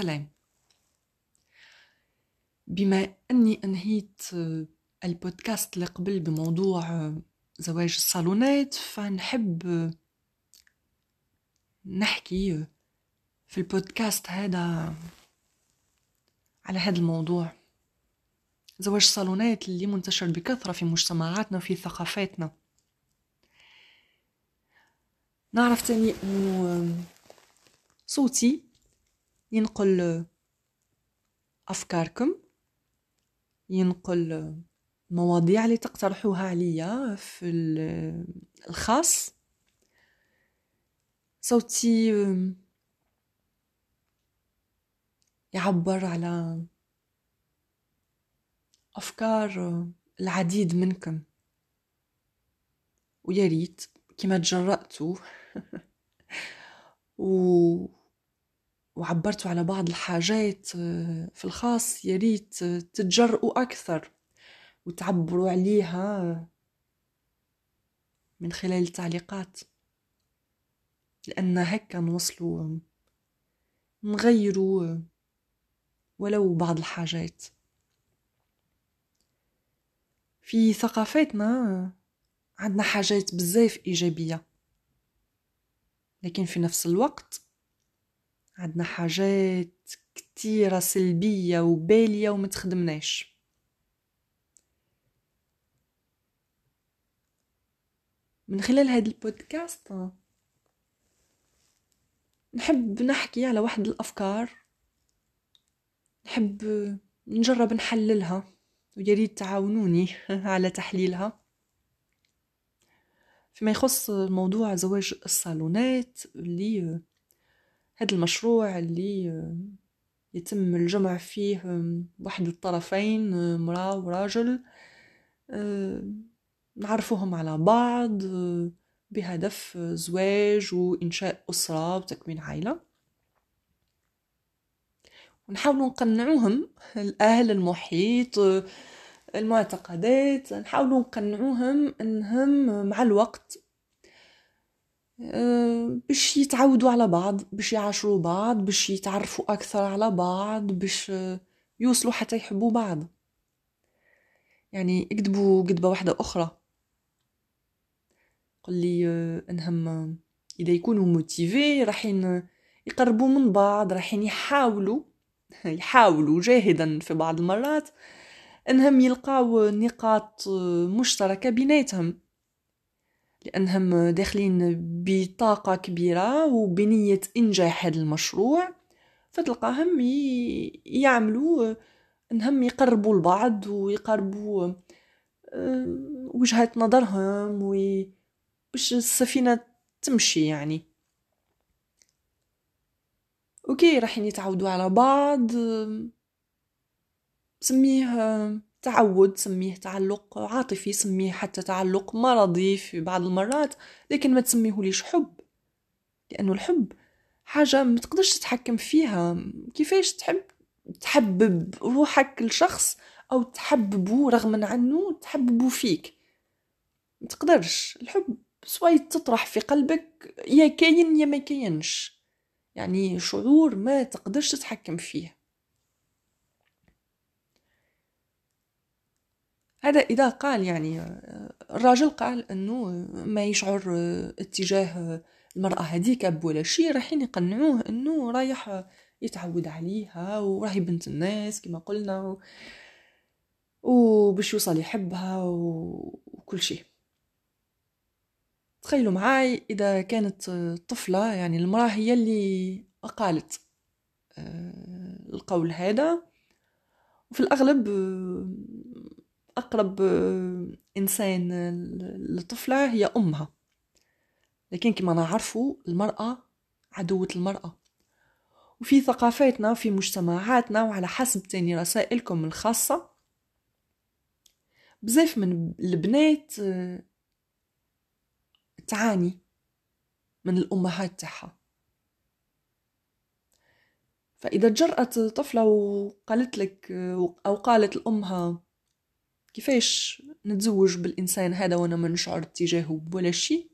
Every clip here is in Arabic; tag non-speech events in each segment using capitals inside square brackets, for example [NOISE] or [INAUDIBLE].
سلام بما أني أنهيت البودكاست اللي قبل بموضوع زواج الصالونات فنحب نحكي في البودكاست هذا على هذا الموضوع. زواج الصالونات اللي منتشر بكثرة في مجتمعاتنا وفي ثقافاتنا. نعرف تاني أنه صوتي ينقل أفكاركم ينقل المواضيع اللي تقترحوها عليا في الخاص. صوتي يعبر على أفكار العديد منكم. ويا ريت كما تجرأتوا. [LAUGHS] و... وعبرتوا على بعض الحاجات في الخاص يا ريت تتجرؤوا أكثر وتعبروا عليها من خلال التعليقات. لأن هكا نوصلوا نغيروا ولو بعض الحاجات. في ثقافتنا عندنا حاجات بزاف إيجابية. لكن في نفس الوقت عندنا حاجات كتيرة سلبية وبالية ومتخدمناش من خلال هذا البودكاست نحب نحكي على واحد الأفكار نحب نجرب نحللها ويريد تعاونوني [LAUGHS] على تحليلها. فيما يخص موضوع زواج الصالونات اللي هذا المشروع اللي يتم الجمع فيه واحد الطرفين مرأة وراجل نعرفوهم على بعض بهدف زواج وإنشاء أسرة وتكوين عائلة. ونحاولوا نقنعوهم الأهل المحيط المعتقدات نحاولوا نقنعوهم إنهم مع الوقت باش يتعودوا على بعض باش يعاشروا بعض باش يتعرفوا أكثر على بعض باش يوصلوا حتى يحبوا بعض. يعني اكتبوا كتبه واحدة أخرى. قل لي أنهم إذا يكونوا موتيفي راحين يقربوا من بعض راحين يحاولوا [LAUGHS] يحاولوا جاهدا في بعض المرات أنهم يلقاو نقاط مشتركة بيناتهم. لأنهم داخلين بطاقة كبيرة وبنية إنجاح هذا المشروع فتلقاهم يعملوا إنهم يقربوا البعض ويقربوا آه، وجهات نظرهم باش السفينة تمشي يعني. أوكي راح يتعودوا على بعض سميه تعود سميه تعلق عاطفي سميه حتى تعلق مرضي في بعض المرات لكن ما تسميهوليش حب. لأنه الحب حاجة ما تقدرش تتحكم فيها. كيفاش تحب؟ تحبب روحك لشخص أو تحببه رغما عنه تحببه فيك. ما تقدرش. الحب سواي تطرح في قلبك يا كاين يا ما كاينش. يعني شعور ما تقدرش تتحكم فيه. هذا إذا قال يعني الراجل قال أنه ما يشعر اتجاه المرأة هذيك ولا شيء رايحين يقنعوه أنه رايح يتعود عليها وراهي بنت الناس كما قلنا و... وباش يوصل يحبها وكل شيء. تخيلوا معاي إذا كانت طفلة يعني المرأة هي اللي قالت آه، القول هذا. وفي الأغلب أقرب إنسان للطفلة هي أمها. لكن كما نعرفوا المرأة عدوة المرأة. وفي ثقافاتنا وفي مجتمعاتنا وعلى حسب تاني رسائلكم الخاصة بزاف من البنات تعاني من الأمهات تاعها. فإذا جرأت طفلة وقالت لك أو قالت لأمها كيفاش نتزوج بالإنسان هذا وأنا ما نشعر اتجاهه ولا شيء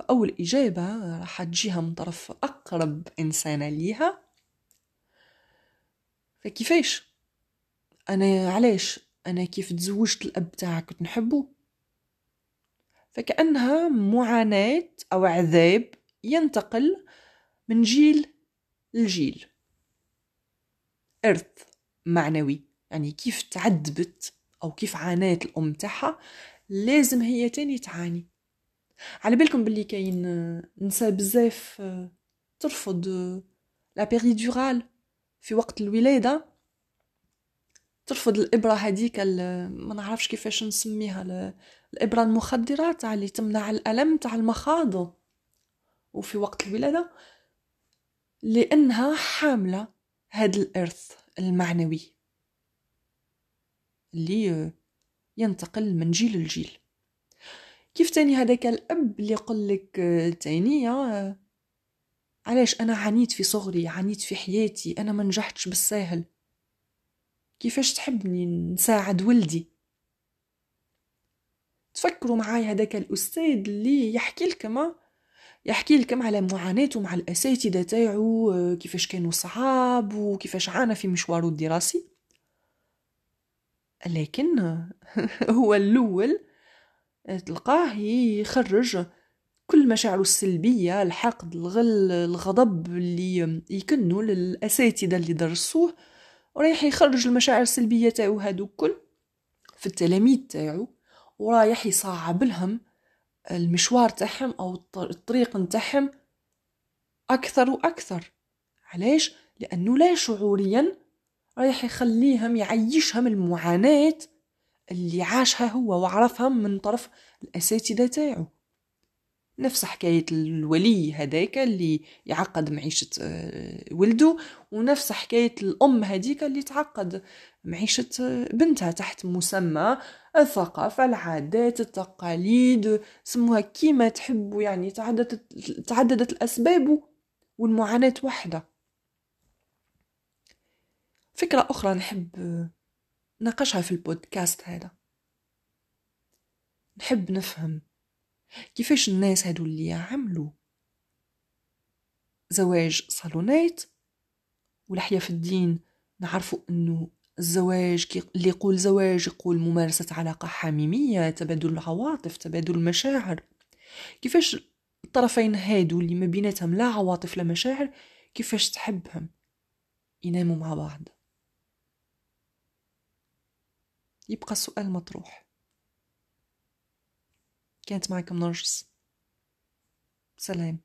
فأول إجابة راح تجيها من طرف أقرب إنسانة ليها. فكيفاش؟ أنا علاش؟ أنا كيف تزوجت الأب تاعك كنت نحبه فكأنها معاناة أو عذاب ينتقل من جيل لجيل. إرث معنوي. يعني كيف تعذبت أو كيف عانات الأم تاعها لازم هي تاني تعاني. على بالكم باللي كاين نساء بزاف ترفض لا بيريدورال في وقت الولادة. ترفض الإبرة هذيك ما نعرفش كيفاش نسميها الإبرة المخدرة تاع اللي تمنع الألم تاع المخاض وفي وقت الولادة لأنها حاملة هذا الإرث المعنوي. اللي ينتقل من جيل لجيل. كيف تاني هذاك الأب اللي يقول لك تاني علاش أنا عانيت في صغري عانيت في حياتي أنا ما نجحتش بالساهل. كيفاش تحبني نساعد ولدي؟ تفكروا معاي هذاك الأستاذ اللي يحكي لكم يحكي لكم على معاناته مع الأساتذة تاعو كيفاش كانوا صعاب وكيفاش عانى في مشواره الدراسي. لكن [LAUGHS] هو الأول تلقاه يخرج كل مشاعره السلبية الحقد الغل الغضب اللي يكنوا للأساتذة اللي درسوه ورايح يخرج المشاعر السلبية تاعو هادو كل في التلاميذ تاعو ورايح يصعب لهم المشوار تاعهم أو الطريق نتاعهم أكثر وأكثر. علاش؟ لأنه لا شعوريا رايح يخليهم يعيشهم المعاناة اللي عاشها هو وعرفها من طرف الأساتذة تاعو. نفس حكاية الولي هذاك اللي يعقد معيشة آه، ولده ونفس حكاية الأم هذيك اللي تعقد معيشة آه، بنتها تحت مسمى الثقافة العادات التقاليد سموها كيما تحبوا يعني تعددت, تعددت الأسباب والمعاناة واحدة فكرة أخرى نحب آه، ناقشها في البودكاست هذا. نحب نفهم كيفاش الناس هادو اللي عملوا زواج صالونات ولحيا في الدين نعرفوا إنه الزواج اللي يقول زواج يقول ممارسة علاقة حميمية تبادل العواطف تبادل المشاعر. كيفاش الطرفين هادو اللي ما بيناتهم لا عواطف لا مشاعر كيفاش تحبهم؟ يناموا مع بعض. يبقى السؤال مطروح. كانت معكم نرجس. سلام.